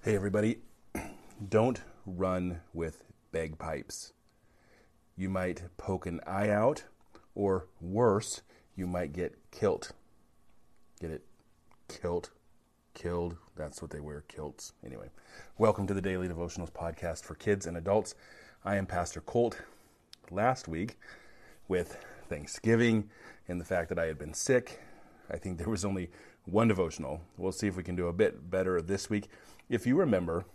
Hey, everybody. Don't run with bagpipes. You might poke an eye out, or worse, you might get kilt. Get it? Kilt. Killed. That's what they wear, kilts. Anyway, welcome to the Daily Devotionals podcast for kids and adults. I am Pastor Colt. Last week, with Thanksgiving and the fact that I had been sick, I think there was only one devotional. We'll see if we can do a bit better this week. If you remember,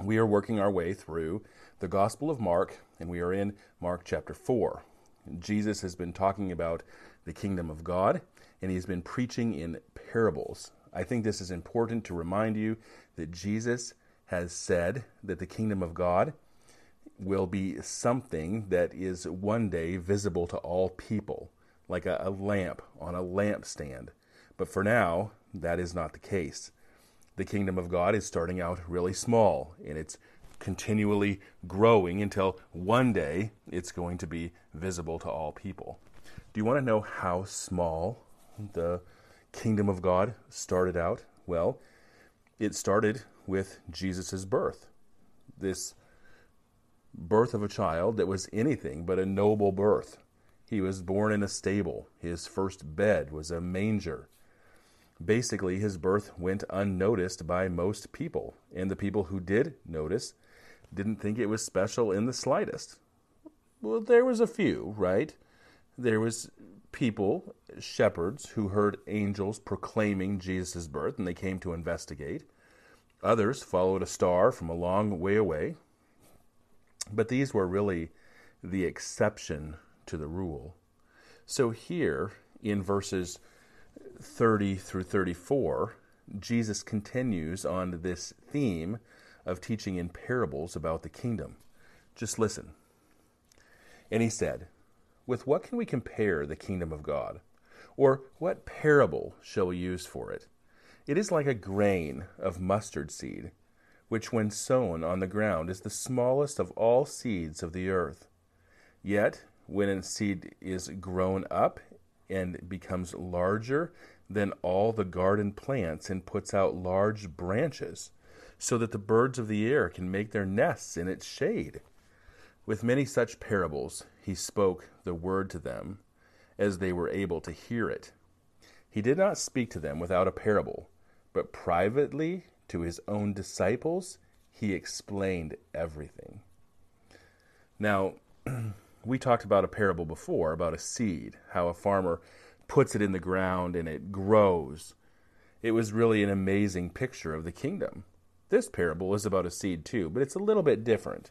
we are working our way through the Gospel of Mark, and we are in Mark chapter 4. Jesus has been talking about the kingdom of God, and he has been preaching in parables. I think this is important to remind you that Jesus has said that the kingdom of God will be something that is one day visible to all people, like a, a lamp on a lampstand. But for now, that is not the case the kingdom of God is starting out really small and it's continually growing until one day it's going to be visible to all people. Do you want to know how small the kingdom of God started out? Well, it started with Jesus' birth. This birth of a child that was anything but a noble birth. He was born in a stable. His first bed was a manger basically his birth went unnoticed by most people, and the people who did notice didn't think it was special in the slightest. Well, there was a few, right? There was people, shepherds, who heard angels proclaiming Jesus' birth, and they came to investigate. Others followed a star from a long way away. But these were really the exception to the rule. So here in verses 30 through 34, Jesus continues on this theme of teaching in parables about the kingdom. Just listen. And he said, With what can we compare the kingdom of God? Or what parable shall we use for it? It is like a grain of mustard seed, which when sown on the ground is the smallest of all seeds of the earth. Yet, when its seed is grown up and becomes larger than all the garden plants and puts out large branches, so that the birds of the air can make their nests in its shade. With many such parables, he spoke the word to them, as they were able to hear it. He did not speak to them without a parable, but privately to his own disciples, he explained everything. Now, we talked about a parable before about a seed, how a farmer puts it in the ground and it grows. It was really an amazing picture of the kingdom. This parable is about a seed too, but it's a little bit different.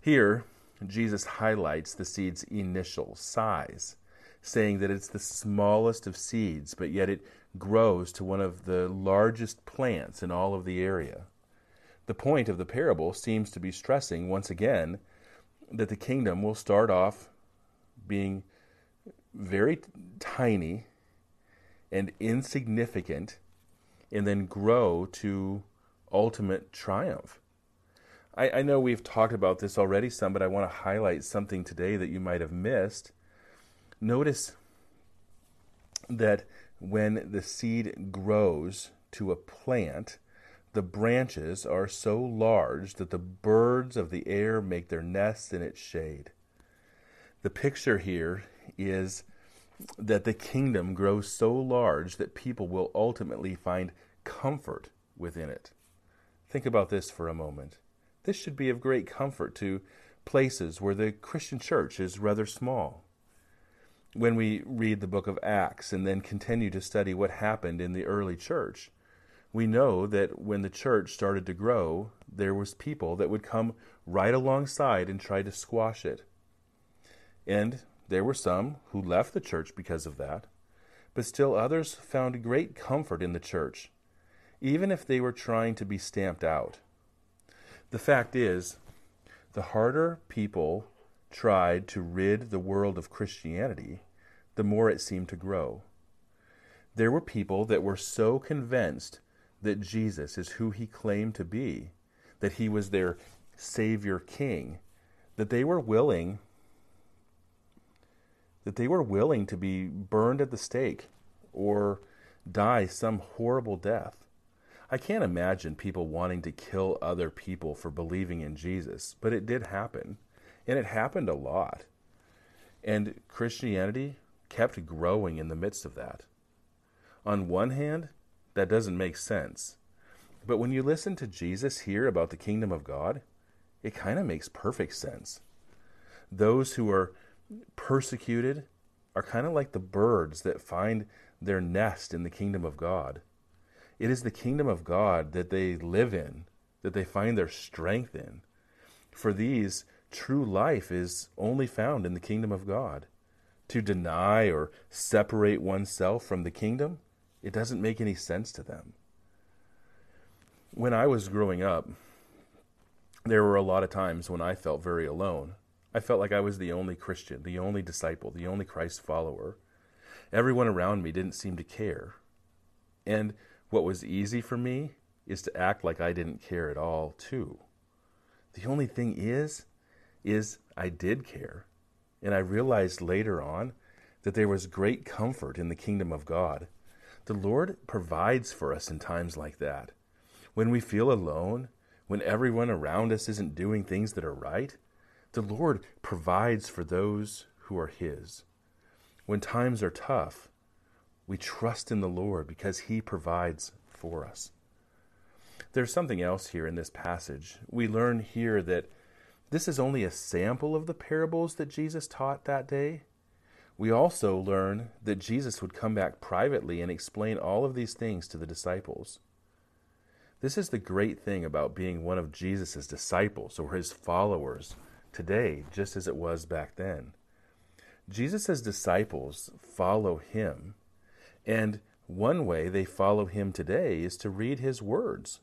Here, Jesus highlights the seed's initial size, saying that it's the smallest of seeds, but yet it grows to one of the largest plants in all of the area. The point of the parable seems to be stressing once again that the kingdom will start off being very tiny and insignificant and then grow to ultimate triumph. I, I, know we've talked about this already some, but I want to highlight something today that you might have missed. Notice that when the seed grows to a plant, the branches are so large that the birds of the air make their nests in its shade. The picture here is that the kingdom grows so large that people will ultimately find comfort within it. Think about this for a moment. This should be of great comfort to places where the Christian church is rather small. When we read the book of Acts and then continue to study what happened in the early church, we know that when the church started to grow, there was people that would come right alongside and try to squash it. And there were some who left the church because of that, but still others found great comfort in the church, even if they were trying to be stamped out. The fact is, the harder people tried to rid the world of Christianity, the more it seemed to grow. There were people that were so convinced that Jesus is who he claimed to be, that he was their Savior King, that they were willing that they were willing to be burned at the stake or die some horrible death. I can't imagine people wanting to kill other people for believing in Jesus, but it did happen. And it happened a lot. And Christianity kept growing in the midst of that. On one hand, that doesn't make sense. But when you listen to Jesus here about the kingdom of God, it kind of makes perfect sense. Those who are persecuted are kind of like the birds that find their nest in the kingdom of God. It is the kingdom of God that they live in, that they find their strength in. For these, true life is only found in the kingdom of God. To deny or separate oneself from the kingdom, it doesn't make any sense to them. When I was growing up, there were a lot of times when I felt very alone. I felt like I was the only Christian, the only disciple, the only Christ follower. Everyone around me didn't seem to care. And what was easy for me is to act like I didn't care at all, too. The only thing is, is I did care. And I realized later on that there was great comfort in the kingdom of God. The Lord provides for us in times like that. When we feel alone, when everyone around us isn't doing things that are right, the Lord provides for those who are His. When times are tough, we trust in the Lord because He provides for us. There's something else here in this passage. We learn here that this is only a sample of the parables that Jesus taught that day. We also learn that Jesus would come back privately and explain all of these things to the disciples. This is the great thing about being one of Jesus' disciples or his followers today, just as it was back then. Jesus' disciples follow him, and one way they follow him today is to read his words.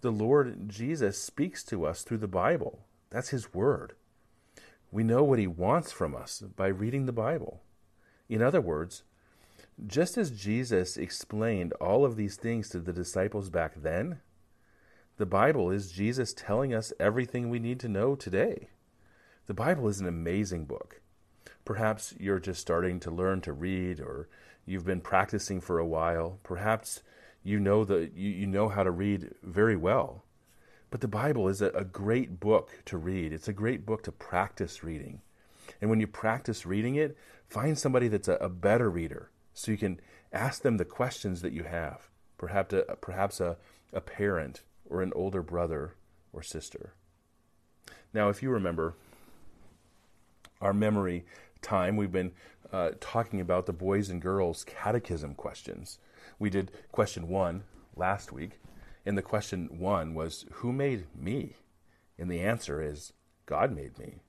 The Lord Jesus speaks to us through the Bible. That's his word. We know what he wants from us by reading the Bible. In other words, just as Jesus explained all of these things to the disciples back then, the Bible is Jesus telling us everything we need to know today. The Bible is an amazing book. Perhaps you're just starting to learn to read or you've been practicing for a while. Perhaps you know the you, you know how to read very well. But the Bible is a, great book to read. It's a great book to practice reading. And when you practice reading it, find somebody that's a, a better reader so you can ask them the questions that you have. Perhaps a, perhaps a, a parent or an older brother or sister. Now, if you remember our memory time, we've been uh, talking about the boys and girls catechism questions. We did question one last week, and the question one was, Who made me? And the answer is, God made me.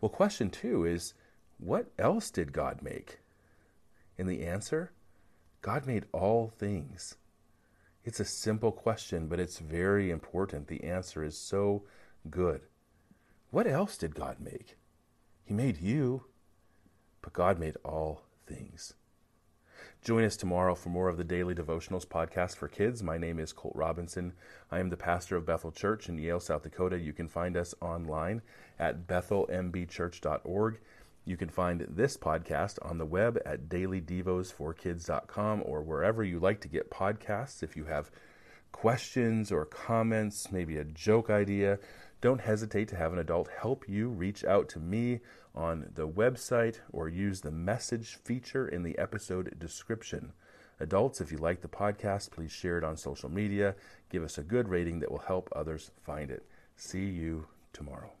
Well, question two is, What else did God make? And the answer God made all things. It's a simple question, but it's very important. The answer is so good. What else did God make? He made you, but God made all things. Join us tomorrow for more of the Daily Devotionals podcast for kids. My name is Colt Robinson. I am the pastor of Bethel Church in Yale, South Dakota. You can find us online at bethelmbchurch.org. You can find this podcast on the web at dailydevos4kids.com or wherever you like to get podcasts. If you have questions or comments, maybe a joke idea, don't hesitate to have an adult help you reach out to me on the website or use the message feature in the episode description. Adults, if you like the podcast, please share it on social media. Give us a good rating that will help others find it. See you tomorrow.